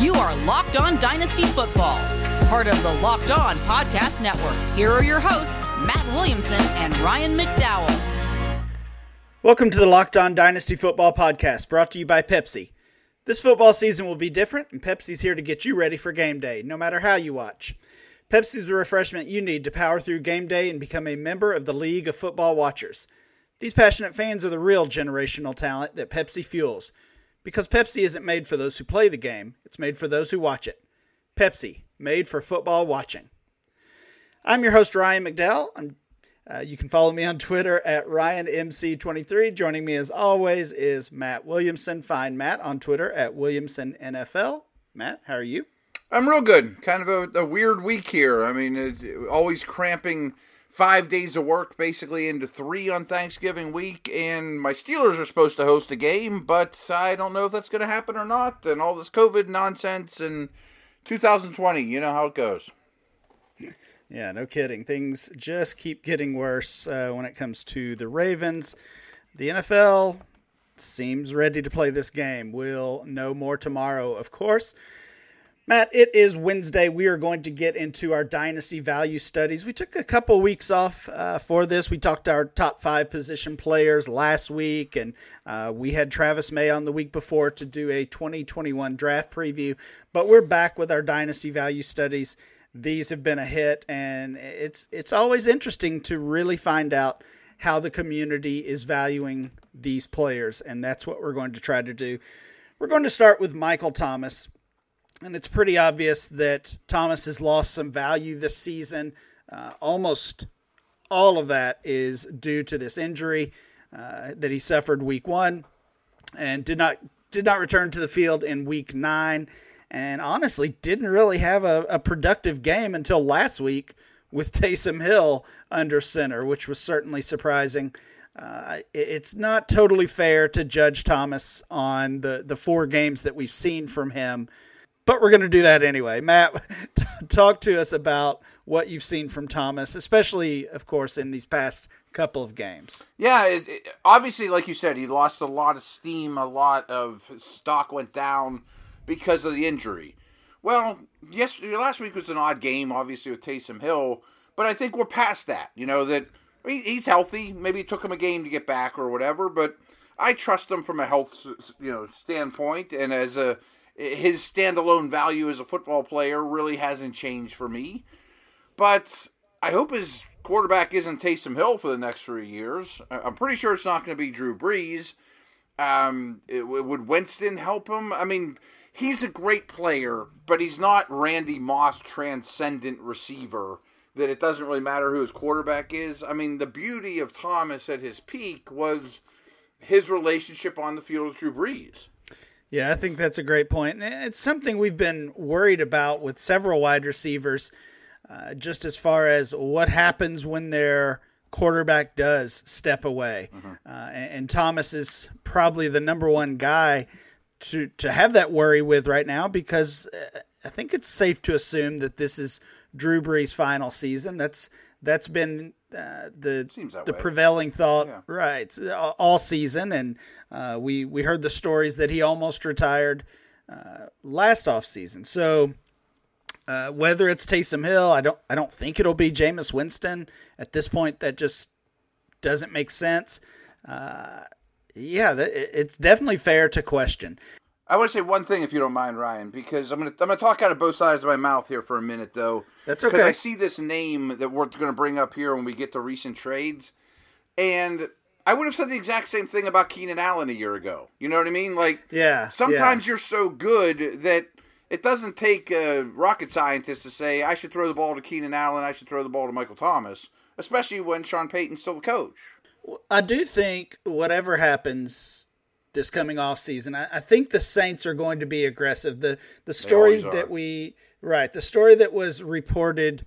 You are Locked On Dynasty Football, part of the Locked On Podcast Network. Here are your hosts, Matt Williamson and Ryan McDowell. Welcome to the Locked On Dynasty Football Podcast, brought to you by Pepsi. This football season will be different, and Pepsi's here to get you ready for game day, no matter how you watch. Pepsi's the refreshment you need to power through game day and become a member of the League of Football Watchers. These passionate fans are the real generational talent that Pepsi fuels. Because Pepsi isn't made for those who play the game, it's made for those who watch it. Pepsi, made for football watching. I'm your host, Ryan McDowell. Uh, you can follow me on Twitter at RyanMC23. Joining me as always is Matt Williamson. Find Matt on Twitter at WilliamsonNFL. Matt, how are you? I'm real good. Kind of a, a weird week here. I mean, it, always cramping five days of work basically into three on Thanksgiving week, and my Steelers are supposed to host a game, but I don't know if that's going to happen or not. And all this COVID nonsense and 2020, you know how it goes. Yeah, no kidding. Things just keep getting worse uh, when it comes to the Ravens. The NFL seems ready to play this game. We'll know more tomorrow, of course. Matt, it is Wednesday. We are going to get into our dynasty value studies. We took a couple weeks off uh, for this. We talked to our top five position players last week, and uh, we had Travis May on the week before to do a 2021 draft preview. But we're back with our dynasty value studies. These have been a hit, and it's it's always interesting to really find out how the community is valuing these players, and that's what we're going to try to do. We're going to start with Michael Thomas and it's pretty obvious that Thomas has lost some value this season. Uh, almost all of that is due to this injury uh, that he suffered week one, and did not did not return to the field in week nine, and honestly didn't really have a, a productive game until last week with Taysom Hill under center, which was certainly surprising. Uh, it's not totally fair to judge Thomas on the, the four games that we've seen from him but we're going to do that anyway. Matt, t- talk to us about what you've seen from Thomas, especially, of course, in these past couple of games. Yeah, it, it, obviously, like you said, he lost a lot of steam, a lot of stock went down because of the injury. Well, yes, last week was an odd game, obviously with Taysom Hill, but I think we're past that. You know that he's healthy. Maybe it took him a game to get back or whatever, but I trust him from a health you know standpoint and as a his standalone value as a football player really hasn't changed for me. But I hope his quarterback isn't Taysom Hill for the next three years. I'm pretty sure it's not going to be Drew Brees. Um, it, would Winston help him? I mean, he's a great player, but he's not Randy Moss transcendent receiver that it doesn't really matter who his quarterback is. I mean, the beauty of Thomas at his peak was his relationship on the field with Drew Brees. Yeah, I think that's a great point. It's something we've been worried about with several wide receivers, uh, just as far as what happens when their quarterback does step away. Mm-hmm. Uh, and, and, Thomas is probably the number one guy to to have that worry with right now because uh, I think it's safe to assume that this is Drew Brees' final season. That's that's been uh, the the way. prevailing thought yeah. right all season, and uh, we we heard the stories that he almost retired uh, last off season. So uh, whether it's Taysom Hill, I don't I don't think it'll be Jameis Winston at this point. That just doesn't make sense. Uh, yeah, it's definitely fair to question. I want to say one thing, if you don't mind, Ryan, because I'm gonna I'm gonna talk out of both sides of my mouth here for a minute, though. That's okay. Because I see this name that we're going to bring up here when we get to recent trades, and I would have said the exact same thing about Keenan Allen a year ago. You know what I mean? Like, yeah. Sometimes yeah. you're so good that it doesn't take a rocket scientist to say I should throw the ball to Keenan Allen, I should throw the ball to Michael Thomas, especially when Sean Payton's still the coach. I do think whatever happens this coming off season. I, I, think the Saints are going to be aggressive. The the story that we right the story that was reported.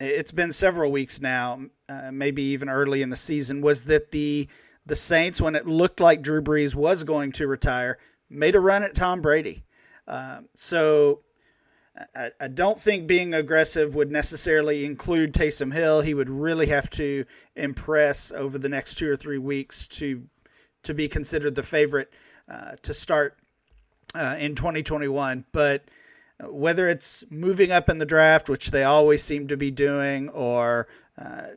It's been several weeks now, uh, maybe even early in the season, was that the the Saints, when it looked like Drew Brees was going to retire, made a run at Tom Brady. Um, so I, I, don't think being aggressive would necessarily include Taysom Hill. He would really have to impress over the next two or three weeks to to be considered the favorite uh, to start uh, in 2021. But whether it's moving up in the draft, which they always seem to be doing, or uh,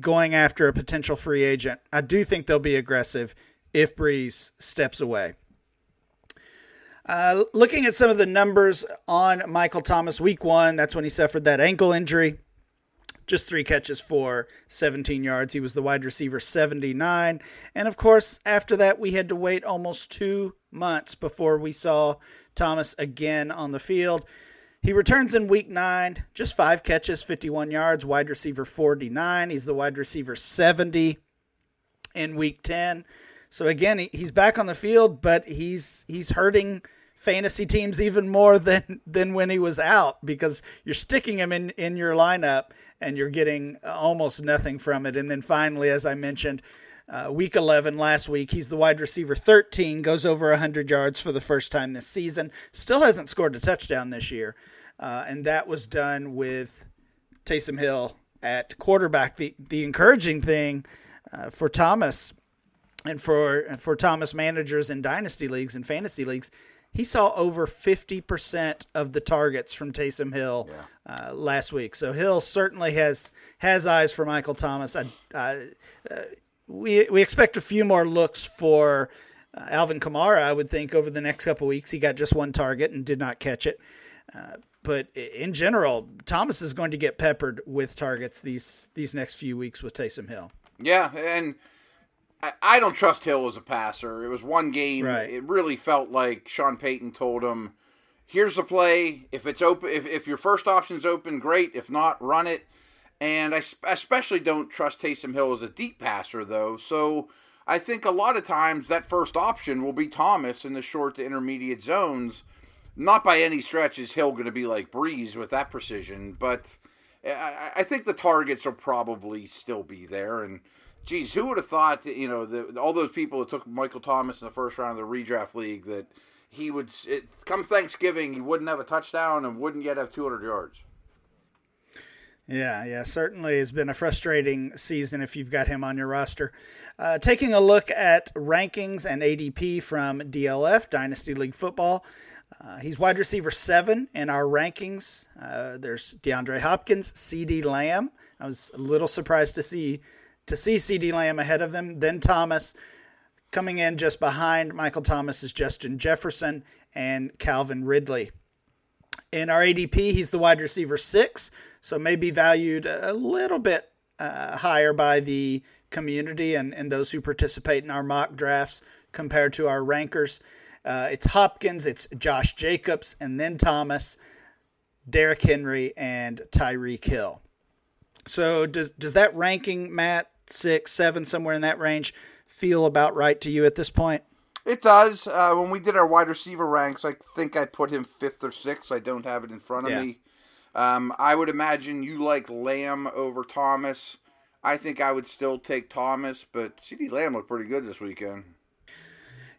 going after a potential free agent, I do think they'll be aggressive if Brees steps away. Uh, looking at some of the numbers on Michael Thomas, week one, that's when he suffered that ankle injury. Just three catches for 17 yards. He was the wide receiver 79. And of course, after that, we had to wait almost two months before we saw Thomas again on the field. He returns in week nine, just five catches, 51 yards, wide receiver 49. He's the wide receiver 70 in week 10. So again, he's back on the field, but he's he's hurting fantasy teams even more than than when he was out because you're sticking him in in your lineup and you're getting almost nothing from it. And then finally, as I mentioned, uh, week 11 last week. He's the wide receiver 13, goes over 100 yards for the first time this season. Still hasn't scored a touchdown this year. Uh, and that was done with Taysom Hill at quarterback. The, the encouraging thing uh, for Thomas and for, for Thomas managers in dynasty leagues and fantasy leagues, he saw over 50% of the targets from Taysom Hill yeah. uh, last week. So Hill certainly has has eyes for Michael Thomas. I, I, uh, we we expect a few more looks for uh, Alvin Kamara. I would think over the next couple weeks. He got just one target and did not catch it. Uh, but in general, Thomas is going to get peppered with targets these these next few weeks with Taysom Hill. Yeah, and I, I don't trust Hill as a passer. It was one game. Right. It really felt like Sean Payton told him, "Here's the play. If it's open, if, if your first option's open, great. If not, run it." And I especially don't trust Taysom Hill as a deep passer, though. So I think a lot of times that first option will be Thomas in the short to intermediate zones. Not by any stretch is Hill going to be like Brees with that precision, but eh, I, I think the targets will probably still be there. And geez, who would have thought that you know the, all those people that took Michael Thomas in the first round of the redraft league that he would it, come Thanksgiving he wouldn't have a touchdown and wouldn't yet have 200 yards. Yeah, yeah, certainly has been a frustrating season if you've got him on your roster. Uh, taking a look at rankings and ADP from DLF, Dynasty League Football. Uh, he's wide receiver seven in our rankings. Uh, there's DeAndre Hopkins, CeeDee Lamb. I was a little surprised to see to see CeeDee Lamb ahead of them. Then Thomas coming in just behind Michael Thomas is Justin Jefferson and Calvin Ridley. In our ADP, he's the wide receiver six so maybe valued a little bit uh, higher by the community and, and those who participate in our mock drafts compared to our rankers. Uh, it's Hopkins, it's Josh Jacobs, and then Thomas, Derrick Henry, and Tyreek Hill. So does does that ranking, Matt, six, seven, somewhere in that range, feel about right to you at this point? It does. Uh, when we did our wide receiver ranks, I think I put him fifth or sixth. I don't have it in front of yeah. me. Um, I would imagine you like Lamb over Thomas. I think I would still take Thomas, but CeeDee Lamb looked pretty good this weekend.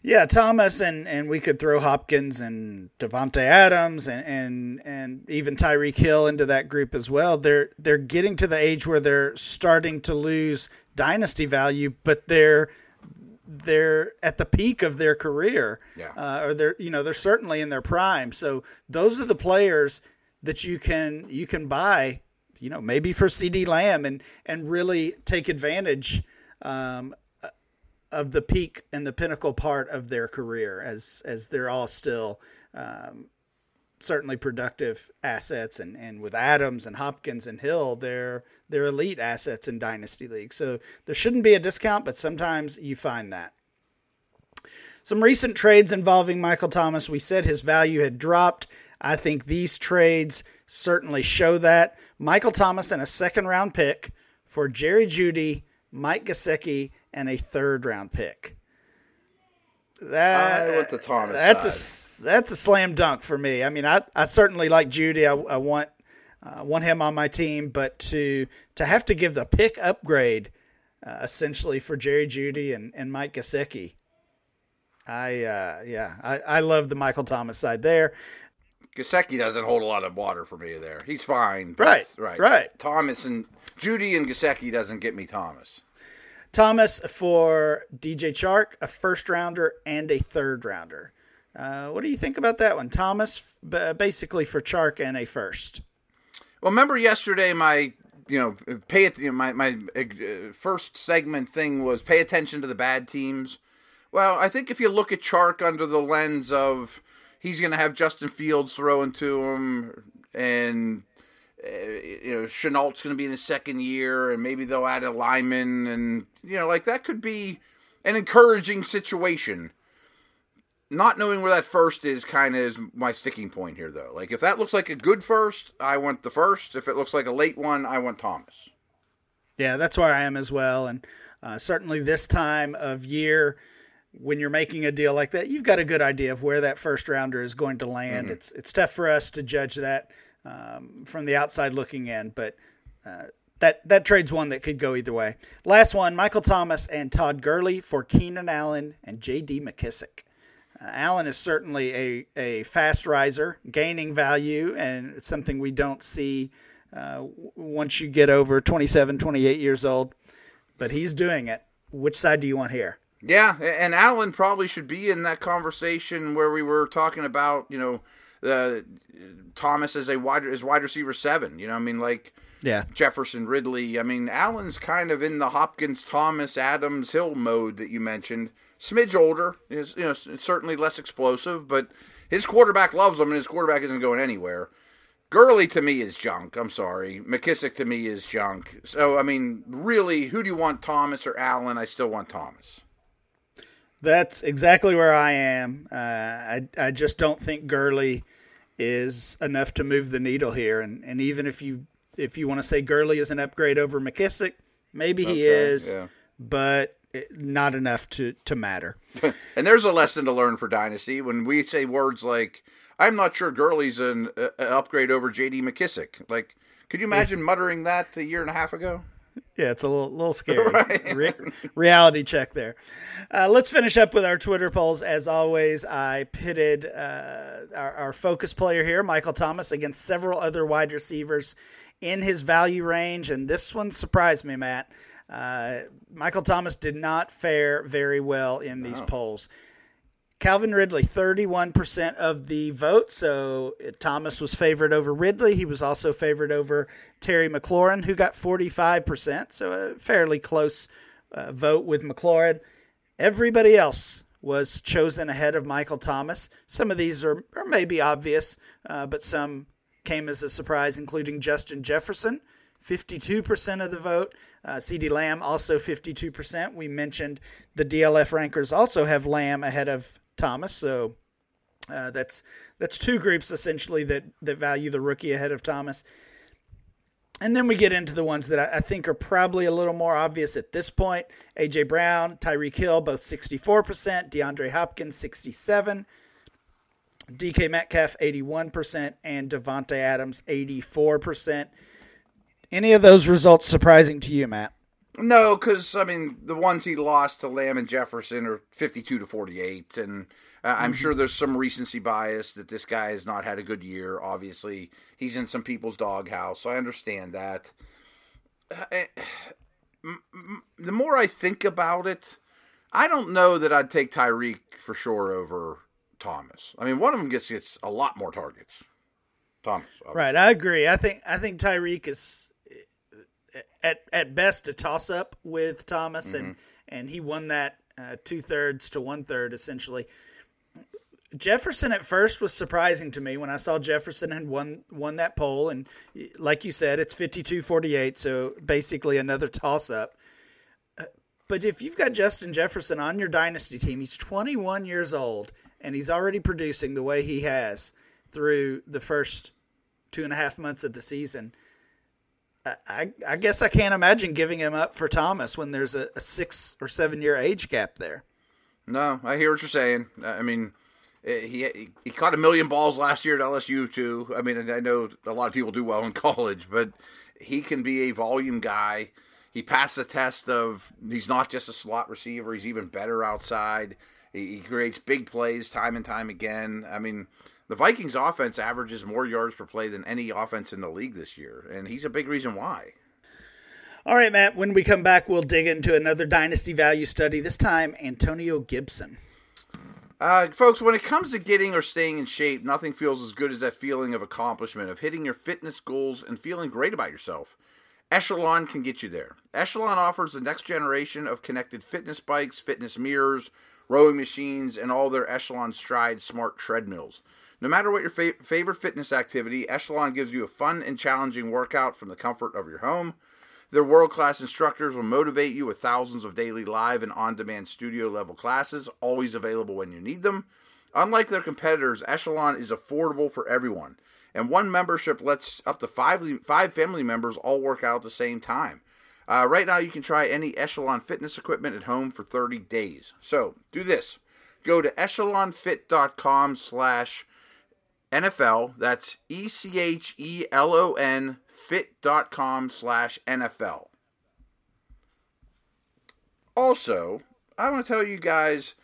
Yeah, Thomas and, and we could throw Hopkins and Davante Adams and, and and even Tyreek Hill into that group as well. They're they're getting to the age where they're starting to lose dynasty value, but they're they're at the peak of their career. Yeah. Uh, or they're you know they're certainly in their prime. So those are the players that you can you can buy, you know, maybe for CeeDee Lamb and and really take advantage um, of the peak and the pinnacle part of their career as as they're all still um, certainly productive assets and, and with Adams and Hopkins and Hill they're they're elite assets in dynasty leagues so there shouldn't be a discount but sometimes you find that some recent trades involving Michael Thomas we said his value had dropped I think these trades certainly show that. Michael Thomas and a second round pick for Jerry Jeudy, Mike Gesicki, and a third round pick. That, I went to Thomas. That's side. a that's a slam dunk for me. I mean, I, I certainly like Jeudy. I, I want uh, want him on my team, but to to have to give the pick upgrade uh, essentially for Jerry Jeudy and, and Mike Gesicki, I uh, yeah, I, I love the Michael Thomas side there. Gesicki doesn't hold a lot of water for me there. He's fine. Right. Right. Right. Thomas and Jeudy and Gesicki doesn't get me Thomas. Thomas for DJ Chark, a first rounder and a third rounder. Uh, what do you think about that one, Thomas? B- basically for Chark and a first. Well, remember yesterday my you know pay it my my uh, first segment thing was pay attention to the bad teams. Well, I think if you look at Chark under the lens of he's going to have Justin Fields throwing to him, and you know Shenault's going to be in his second year, and maybe they'll add a lineman, and you know like that could be an encouraging situation. Not knowing where that first is kind of is my sticking point here, though. Like if that looks like a good first, I want the first. If it looks like a late one, I want Thomas. Yeah, that's where I am as well, and uh, certainly this time of year when you're making a deal like that, you've got a good idea of where that first rounder is going to land. Mm-hmm. It's it's tough for us to judge that um, from the outside looking in, but uh, that that trade's one that could go either way. Last one: Michael Thomas and Todd Gurley for Keenan Allen and J.D. McKissic. Uh, Allen is certainly a a fast riser, gaining value, and it's something we don't see uh, once you get over 27, 28 years old. But he's doing it. Which side do you want here? Yeah, and Allen probably should be in that conversation where we were talking about, you know, uh, Thomas as a wide as wide receiver seven. You know, I mean, like yeah, Jefferson, Ridley. I mean, Allen's kind of in the Hopkins, Thomas, Adams, Hill mode that you mentioned. Smidge older is you know certainly less explosive, but his quarterback loves him, and his quarterback isn't going anywhere. Gurley to me is junk. I'm sorry. McKissic to me is junk. So I mean, really, who do you want, Thomas or Allen? I still want Thomas. That's exactly where I am. Uh, I I just don't think Gurley is enough to move the needle here. And and even if you if you want to say Gurley is an upgrade over McKissic, maybe he is, yeah. but not enough to to matter. and there's a lesson to learn for Dynasty when we say words like "I'm not sure Gurley's an, uh, an upgrade over J.D. McKissic." Like, could you imagine muttering that a year and a half ago? Yeah, it's a little, little scary. Right. Re- reality check there. Uh, let's finish up with our Twitter polls. As always, I pitted uh, our, our, focus player here, Michael Thomas, against several other wide receivers in his value range, and this one surprised me, Matt. Uh, Michael Thomas did not fare very well in these polls. Calvin Ridley, 31% of the vote. So Thomas was favored over Ridley. He was also favored over Terry McLaurin, who got 45%. So a fairly close uh, vote with McLaurin. Everybody else was chosen ahead of Michael Thomas. Some of these are, are maybe obvious, uh, but some came as a surprise, including Justin Jefferson, 52% of the vote. Uh, CeeDee Lamb, also 52%. We mentioned the DLF rankers also have Lamb ahead of Thomas. So uh, that's that's two groups essentially that that value the rookie ahead of Thomas. And then we get into the ones that I, I think are probably a little more obvious at this point. AJ Brown, Tyreek Hill, both 64%, DeAndre Hopkins 67, DK Metcalf 81%, and Davante Adams 84%. Any of those results surprising to you, Matt? No, because I mean the ones he lost to Lamb and Jefferson are fifty-two to forty-eight, and uh, I'm mm-hmm. sure there's some recency bias that this guy has not had a good year. Obviously, he's in some people's doghouse, so I understand that. Uh, eh, the more I think about it, I don't know that I'd take Tyreek for sure over Thomas. I mean, one of them gets gets a lot more targets. Thomas, obviously. right? I agree. I think I think Tyreek is at at best a toss up with Thomas, mm-hmm. and and he won that uh, two thirds to one third essentially. Jefferson at first was surprising to me when I saw Jefferson had won won that poll, and like you said, it's 52-48, so basically another toss up. Uh, but if you've got Justin Jefferson on your dynasty team, he's 21 years old, and he's already producing the way he has through the first two and a half months of the season. I, I guess I can't imagine giving him up for Thomas when there's a, a, six or seven year age gap there. No, I hear what you're saying. I mean, eh, he he caught a million balls last year at LSU too. I mean, I know a lot of people do well in college, but he can be a volume guy. He passed the test of he's not just a slot receiver; he's even better outside. He, he creates big plays time and time again. I mean, the Vikings offense averages more yards per play than any offense in the league this year, and he's a big reason why. All right, Matt, when we come back, we'll dig into another dynasty value study, this time Antonio Gibson. Uh, folks, when it comes to getting or staying in shape, nothing feels as good as that feeling of accomplishment, of hitting your fitness goals and feeling great about yourself. Echelon can get you there. Echelon offers the next generation of connected fitness bikes, fitness mirrors, rowing machines, and all their Echelon Stride smart treadmills. No matter what your fa- favorite fitness activity, Echelon gives you a fun and challenging workout from the comfort of your home. Their world class instructors will motivate you with thousands of daily live and on demand studio level classes, always available when you need them. Unlike their competitors, Echelon is affordable for everyone, and one membership lets up to five, five family members all work out at the same time. Uh, right now, you can try any Echelon fitness equipment at home for 30 days. So do this: go to echelonfit.com/slash NFL. That's E C H E L O N fit.com slash NFL. Also, I want to tell you guys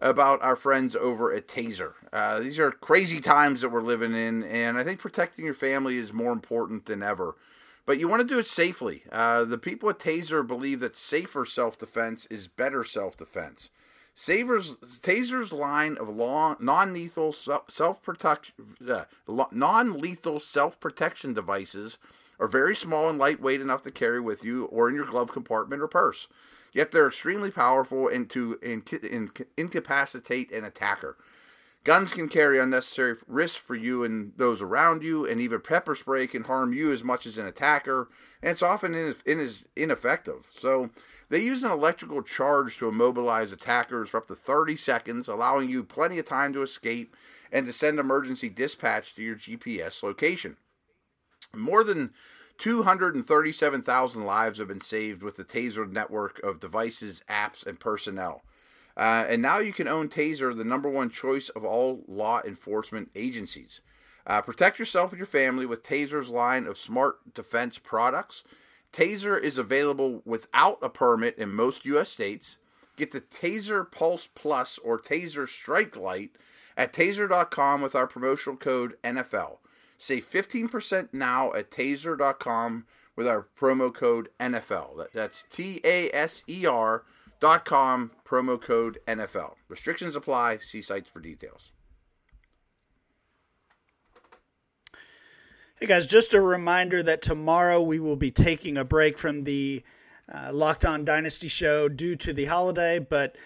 about our friends over at Taser. Uh, these are crazy times that we're living in, and I think protecting your family is more important than ever. But you want to do it safely. Uh, the people at Taser believe that safer self defense is better self defense. Savers, Taser's line of long, non-lethal self protection, uh, non-lethal self protection devices are very small and lightweight enough to carry with you or in your glove compartment or purse. Yet they're extremely powerful and to incapacitate an attacker. Guns can carry unnecessary risk for you and those around you, and even pepper spray can harm you as much as an attacker, and it's often in, in, ineffective. So they use an electrical charge to immobilize attackers for up to 30 seconds, allowing you plenty of time to escape and to send emergency dispatch to your GPS location. More than 237,000 lives have been saved with the Taser network of devices, apps, and personnel. Uh, and now you can own Taser, the number one choice of all law enforcement agencies. Uh, protect yourself and your family with Taser's line of smart defense products. Taser is available without a permit in most U.S. states. Get the Taser Pulse Plus or Taser Strike Light at taser.com with our promotional code NFL. Save 15% now at taser.com with our promo code NFL. That's T A S E R dot com, promo code NFL. Restrictions apply. See sites for details. Hey guys, just a reminder that tomorrow we will be taking a break from the uh, Locked On Dynasty show due to the holiday, but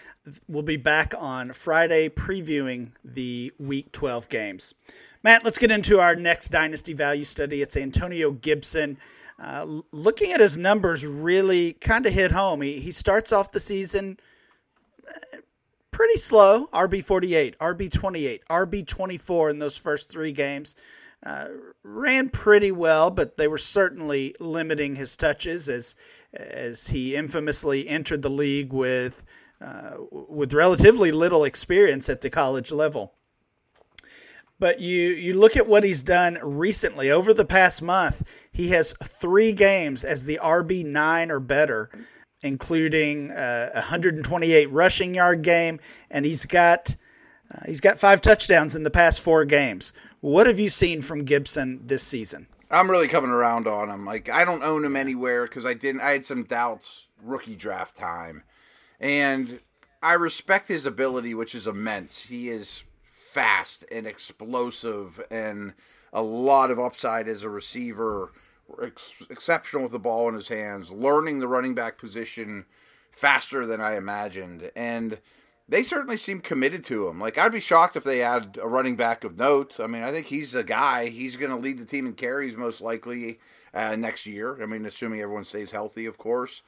we'll be back on Friday previewing the Week 12 games. Matt, let's get into our next dynasty value study. It's Antonio Gibson. Uh, looking at his numbers, really kind of hit home. He, he starts off the season uh, pretty slow RB 48, RB 28, RB 24 in those first three games. Uh, ran pretty well, but they were certainly limiting his touches as as he infamously entered the league with uh, with relatively little experience at the college level. But you you look at what he's done recently over the past month. He has three games as the RB nine or better, including uh, a 128 rushing yard game, and he's got uh, he's got five touchdowns in the past four games. What have you seen from Gibson this season? I'm really coming around on him. Like I don't own him anywhere because I didn't. I had some doubts rookie draft time, and I respect his ability, which is immense. He is fast and explosive and a lot of upside as a receiver. Ex- exceptional with the ball in his hands, learning the running back position faster than I imagined. And they certainly seem committed to him. Like, I'd be shocked if they had a running back of note. I mean, I think he's a guy. He's going to lead the team in carries most likely uh, next year. I mean, assuming everyone stays healthy, of course.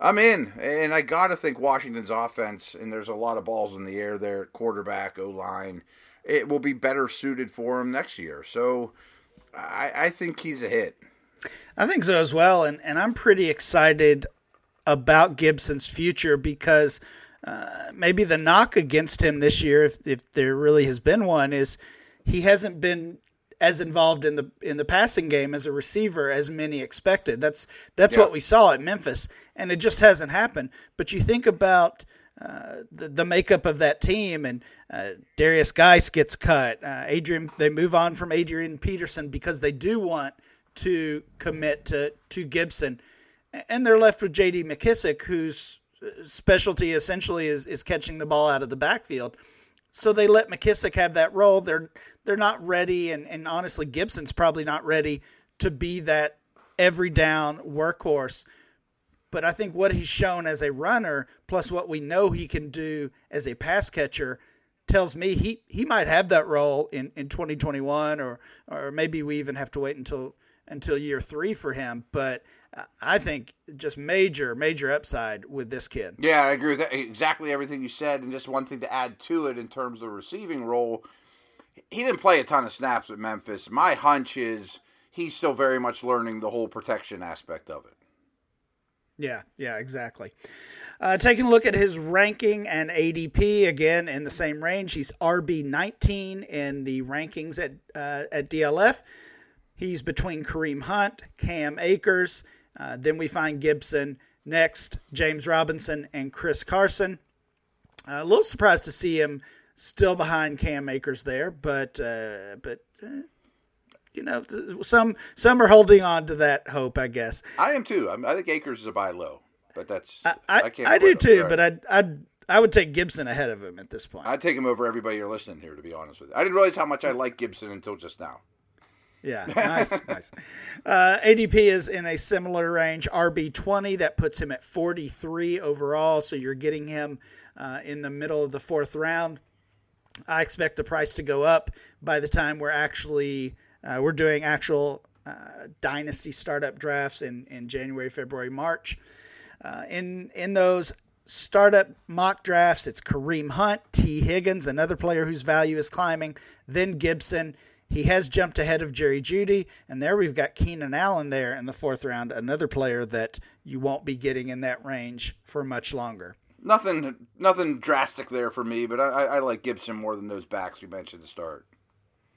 I'm in, and I got to think Washington's offense, and there's a lot of balls in the air there, quarterback, O line it will be better suited for him next year. So I, I think he's a hit. I think so as well, and and I'm pretty excited about Gibson's future because uh, maybe the knock against him this year, if if there really has been one, is he hasn't been as involved in the in the passing game as a receiver as many expected. That's that's yeah. what we saw at Memphis, and it just hasn't happened. But you think about uh, the, the makeup of that team. And uh, Derrius Guice gets cut. Uh, Adrian, they move on from Adrian Peterson because they do want to commit to to Gibson, and they're left with J.D. McKissic, whose specialty essentially is is catching the ball out of the backfield. So they let McKissic have that role. They're they're not ready, and, and honestly, Gibson's probably not ready to be that every down workhorse. But I think what he's shown as a runner, plus what we know he can do as a pass catcher, tells me he, he might have that role in, in 2021, or or maybe we even have to wait until until year three for him. But I think just major major upside with this kid. Yeah, I agree with that. exactly everything you said. And just one thing to add to it in terms of the receiving role, he didn't play a ton of snaps at Memphis. My hunch is he's still very much learning the whole protection aspect of it. Yeah, yeah, exactly. Uh, taking a look at his ranking and ADP again in the same range, he's RB 19 in the rankings at uh, at DLF. He's between Kareem Hunt, Cam Akers. Uh, then we find Gibson next, James Robinson, and Chris Carson. Uh, a little surprised to see him still behind Cam Akers there, but uh, but uh, you know, some some are holding on to that hope, I guess. I am too. I, I think Akers is a buy low, but that's I I, I, I do too. Right. But I I I would take Gibson ahead of him at this point. I'd take him over everybody you're listening here. To be honest with you, I didn't realize how much I like Gibson until just now. Yeah, nice, nice. Uh, ADP is in a similar range. RB twenty that puts him at forty three overall. So you're getting him uh, in the middle of the fourth round. I expect the price to go up by the time we're actually uh, we're doing actual uh, dynasty startup drafts in, in January, February, March. Uh, in in those startup mock drafts, it's Kareem Hunt, Tee Higgins, another player whose value is climbing, then Gibson. He has jumped ahead of Jerry Jeudy, and there we've got Keenan Allen there in the fourth round, another player that you won't be getting in that range for much longer. Nothing, nothing drastic there for me, but I, I like Gibson more than those backs we mentioned to start.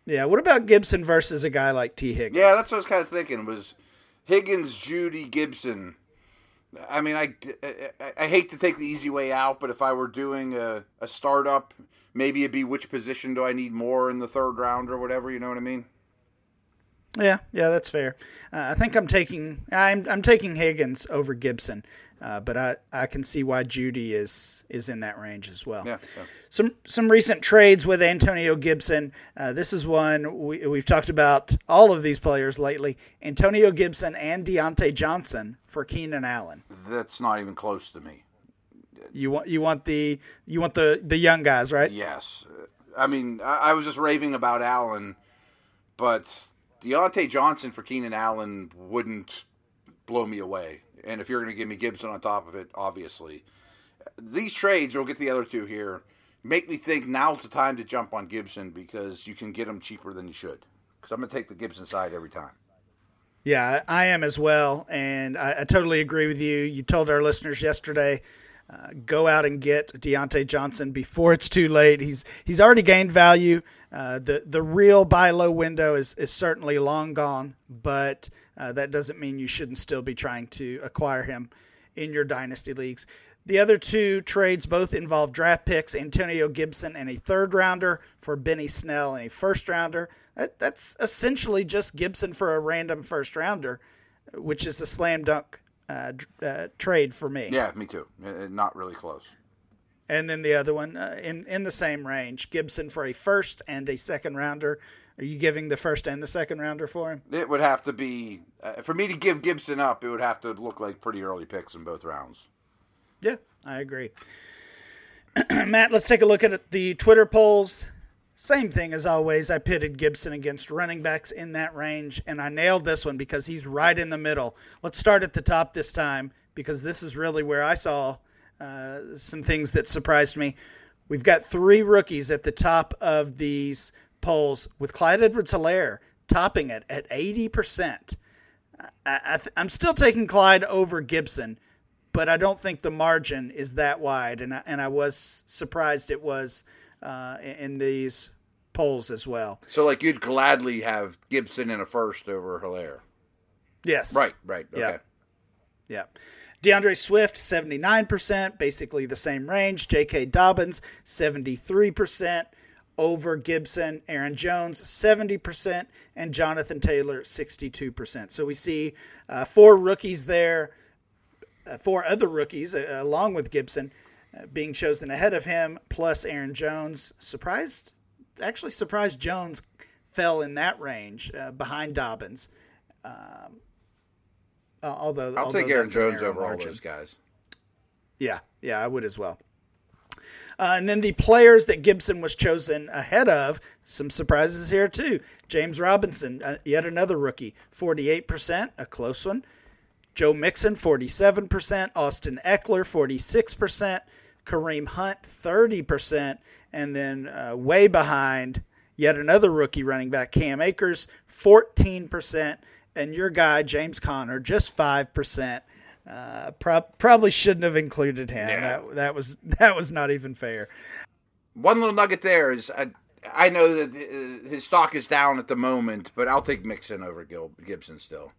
Yeah, what about Gibson versus a guy like Tee Higgins? Yeah, that's what I was kind of thinking. Was Higgins, Jeudy, Gibson? I mean, I, I, I hate to take the easy way out, but if I were doing a, a startup, maybe it'd be which position do I need more in the third round or whatever. You know what I mean? Yeah, yeah, that's fair. Uh, I think I'm taking I'm I'm taking Higgins over Gibson. Uh, but I, I can see why Jeudy is is in that range as well. Yeah, yeah. Some some recent trades with Antonio Gibson. Uh, this is one we, we've talked about all of these players lately. Antonio Gibson and Diontae Johnson for Keenan Allen. That's not even close to me. You want you want the you want the the young guys, right? Yes. I mean, I, I was just raving about Allen, but Diontae Johnson for Keenan Allen wouldn't blow me away and if you're going to give me Gibson on top of it, obviously, these trades, we'll get the other two here, make me think now's the time to jump on Gibson because you can get him cheaper than you should. Because I'm going to take the Gibson side every time. Yeah, I am as well, and I, I totally agree with you. You told our listeners yesterday. Uh, go out and get Diontae Johnson before it's too late. He's he's already gained value. Uh, the the real buy low window is is certainly long gone, but uh, that doesn't mean you shouldn't still be trying to acquire him in your dynasty leagues. The other two trades both involve draft picks Antonio Gibson and a third rounder for Benny Snell and a first rounder. That, that's essentially just Gibson for a random first rounder, which is a slam dunk uh, uh, trade for me. Yeah, me too. Uh, not really close. And then the other one uh, in in the same range, Gibson for a first and a second rounder are you giving the first and the second rounder for him? It would have to be uh, for me to give Gibson up. It would have to look like pretty early picks in both rounds. Yeah, I agree. Matt, let's take a look at the Twitter polls. Same thing as always. I pitted Gibson against running backs in that range, and I nailed this one because he's right in the middle. Let's start at the top this time because this is really where I saw uh, some things that surprised me. We've got three rookies at the top of these polls with Clyde Edwards Helaire topping it at 80%. I, am still taking Clyde over Gibson, but I don't think the margin is that wide. And I, and I was surprised it was uh, in these polls as well. So, like, you'd gladly have Gibson in a first over Helaire. Yes. Right, right. Okay. Yeah. yeah. D'Andre Swift, 79%, basically the same range. J.K. Dobbins, 73% over Gibson, Aaron Jones 70%, and Jonathan Taylor 62%. So we see uh, four rookies there, uh, four other rookies uh, along with Gibson, being chosen ahead of him, plus Aaron Jones. Surprised, actually surprised Jones fell in that range uh, behind Dobbins. Um, uh, although I'll although take Aaron Jones over all those guys. Yeah, yeah, I would as well. Uh, and then the players that Gibson was chosen ahead of, some surprises here too. James Robinson, uh, yet another rookie, 48%, a close one. Joe Mixon, 47%. Austin Ekeler, 46%. Kareem Hunt, 30%. And then uh, way behind, yet another rookie running back, Cam Akers, 14%. And your guy, James Conner, just 5%. Uh, prob- probably shouldn't have included him. Yeah. That, that was that was not even fair. One little nugget there is I, I know that uh, his stock is down at the moment, but I'll take Mixon over Gil, Gibson still.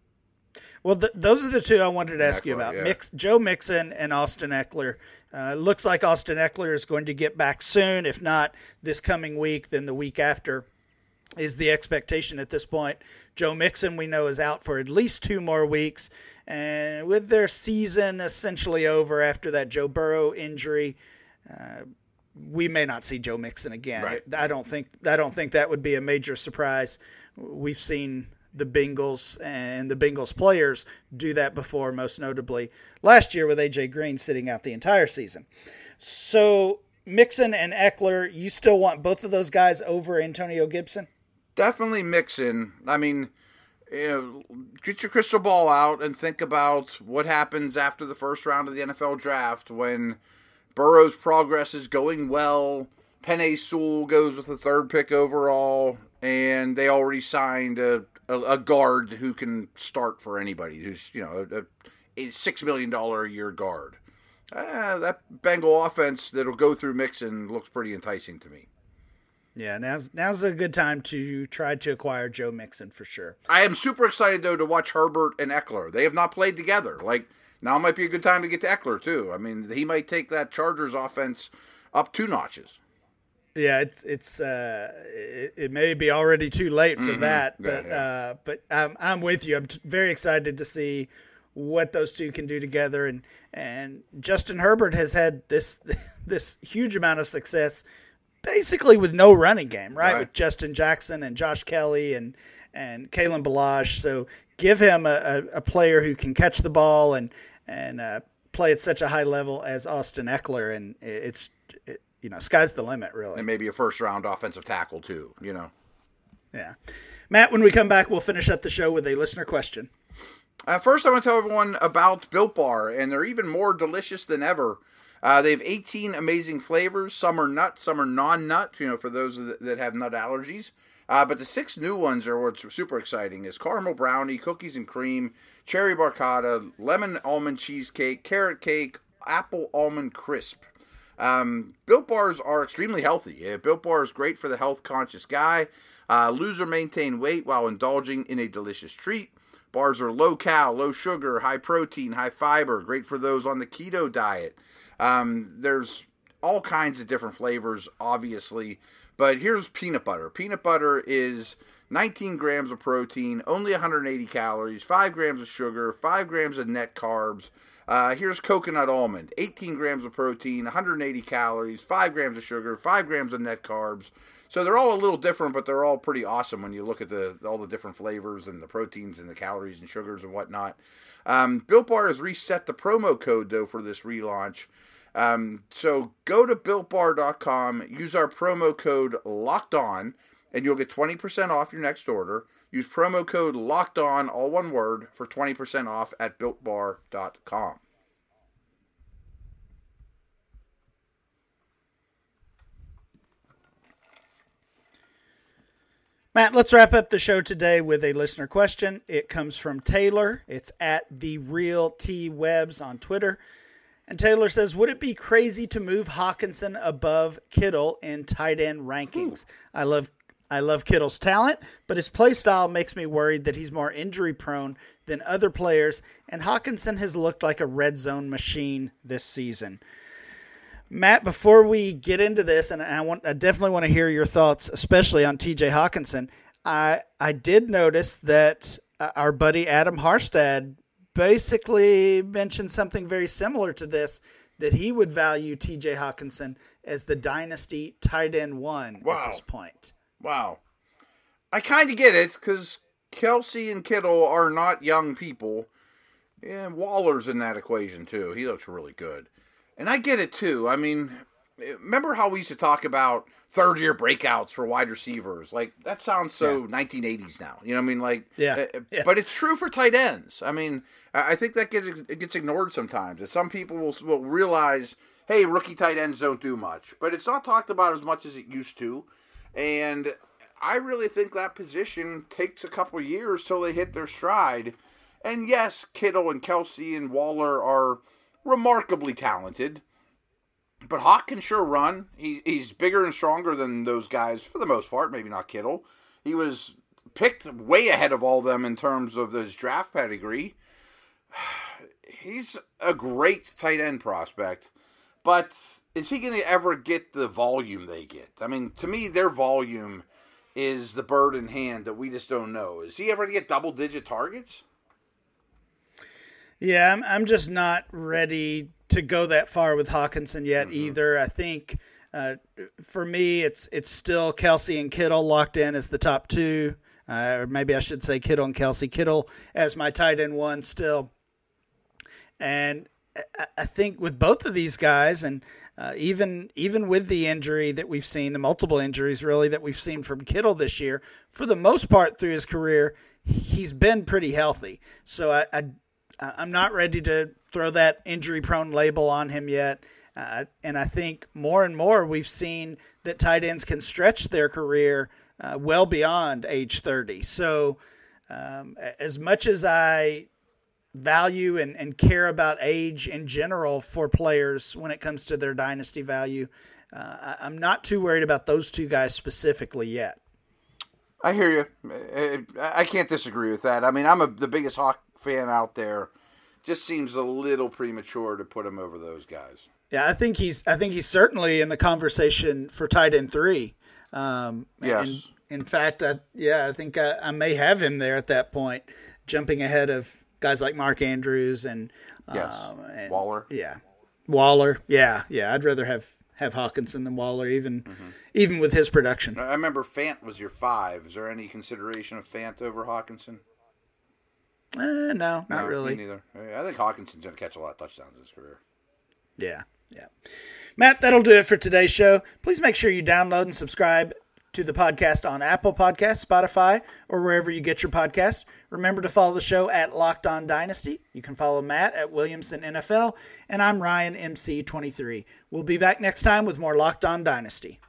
Well, th- those are the two I wanted to ask you about: yeah. Mix, Joe Mixon and Austin Ekeler. Uh, looks like Austin Ekeler is going to get back soon. If not this coming week, then the week after is the expectation at this point. Joe Mixon, we know, is out for at least two more weeks. And with their season essentially over after that Joe Burrow injury, uh, we may not see Joe Mixon again. Right. I don't think I don't think that would be a major surprise. We've seen the Bengals and the Bengals players do that before, most notably last year with AJ Green sitting out the entire season. So Mixon and Ekeler, you still want both of those guys over Antonio Gibson? Definitely Mixon. I mean, you know, get your crystal ball out and think about what happens after the first round of the NFL draft when Burrow's progress is going well. Penei Sewell goes with the third pick overall, and they already signed a, a, a guard who can start for anybody who's, you know, a, a $6 million a year guard. Ah, that Bengal offense that'll go through Mixon looks pretty enticing to me. Yeah, now's now's a good time to try to acquire Joe Mixon for sure. I am super excited though to watch Herbert and Ekeler. They have not played together. Like now might be a good time to get to Ekeler too. I mean, he might take that Chargers offense up two notches. Yeah, it's it's uh, it, it may be already too late for that, Mm-hmm. Yeah, but yeah. uh, but I'm I'm with you. I'm t- very excited to see what those two can do together. And and Justin Herbert has had this this huge amount of success, basically with no running game, right? Right. With Justin Jackson and Josh Kelley and and Kalen Ballage. So give him a, a, a player who can catch the ball and and uh, play at such a high level as Austin Ekeler, and it's it, you know sky's the limit, really. And maybe a first round offensive tackle too, you know. Yeah. Matt, when we come back, we'll finish up the show with a listener question. Uh, first, I want to tell everyone about Built Bar, and they're even more delicious than ever. Uh, they have 18 amazing flavors. Some are nut, some are non-nut. You know, for those that, that have nut allergies. Uh, but the six new ones are what's super exciting: is caramel brownie, cookies and cream, cherry barcata, lemon almond cheesecake, carrot cake, apple almond crisp. Um, Built bars are extremely healthy. Uh, Built bar is great for the health conscious guy. Uh, lose or maintain weight while indulging in a delicious treat. Bars are low cal, low sugar, high protein, high fiber. Great for those on the keto diet. Um, there's all kinds of different flavors, obviously. But here's peanut butter. Peanut butter is 19 grams of protein, only 180 calories, 5 grams of sugar, 5 grams of net carbs. Uh, here's coconut almond, 18 grams of protein, 180 calories, 5 grams of sugar, 5 grams of net carbs. So they're all a little different, but they're all pretty awesome when you look at the all the different flavors and the proteins and the calories and sugars and whatnot. Um, Built Bar has reset the promo code though for this relaunch. Um, so go to builtbar.com, use our promo code locked on, and you'll get 20% off your next order. Use promo code locked on, all one word, for 20% off at builtbar.com. Matt, let's wrap up the show today with a listener question. It comes from Taylor. It's at the real T Webs on Twitter. And Taylor says, Would it be crazy to move Hockenson above Kittle in tight end rankings? I love I love Kittle's talent, but his play style makes me worried that he's more injury prone than other players, and Hockenson has looked like a red zone machine this season. Matt, before we get into this, and I want I definitely want to hear your thoughts, especially on TJ Hockenson. I I did notice that uh, our buddy Adam Harstad basically mentioned something very similar to this that he would value TJ Hockenson as the dynasty tight end one Wow. at this point. Wow. I kind of get it because Kelce and Kittle are not young people. And Waller's in that equation too. He looks really good. And I get it too. I mean, remember how we used to talk about third year breakouts for wide receivers? Like, that sounds so 1980s now. You know what I mean? Like, Yeah. uh, Yeah. But it's true for tight ends. I mean, I I think that gets, it gets ignored sometimes. And some people will, will realize, hey, rookie tight ends don't do much. But it's not talked about as much as it used to. And I really think that position takes a couple years till they hit their stride. And yes, Kittle and Kelce and Waller are remarkably talented. But Hawk can sure run. He, he's bigger and stronger than those guys for the most part. Maybe not Kittle. He was picked way ahead of all them in terms of his draft pedigree. He's a great tight end prospect, but is he going to ever get the volume they get? I mean, to me, their volume is the bird in hand that we just don't know. Is he ever going to get double digit targets? Yeah, I'm, I'm just not ready to go that far with Hockenson yet either. I think uh, for me, it's it's still Kelce and Kittle locked in as the top two, uh, or maybe I should say Kittle and Kelce. Kittle as my tight end one still, and I, I think with both of these guys, and uh, even even with the injury that we've seen, the multiple injuries really that we've seen from Kittle this year, for the most part through his career, he's been pretty healthy. So I, I I'm not ready to throw that injury prone label on him yet. Uh, and I think more and more we've seen that tight ends can stretch their career uh, well beyond age 30. So, um, as much as I value and, and care about age in general for players when it comes to their dynasty value, uh, I, I'm not too worried about those two guys specifically yet. I hear you. I- I can't disagree with that. I mean, I'm a, the biggest Hawk fan out there. Just seems a little premature to put him over those guys. Yeah, I think he's. I think he's certainly in the conversation for tight end three. Um, Yes. and in fact, I, yeah, I think I, I may have him there at that point, jumping ahead of guys like Mark Andrews and Yes. um, and- Waller. Yeah, Waller. Yeah, yeah. I'd rather have have Hockenson than Waller, even Mm-hmm. even with his production. I remember Fant was your five. Is there any consideration of Fant over Hockenson? Uh, no, not No, really. Me neither. I think Hockenson's going to catch a lot of touchdowns in his career. Yeah, yeah. Matt, that'll do it for today's show. Please make sure you download and subscribe to the podcast on Apple Podcasts, Spotify, or wherever you get your podcast. Remember to follow the show at Locked On Dynasty. You can follow Matt at Williamson NFL, and I'm Ryan MC23. We'll be back next time with more Locked On Dynasty.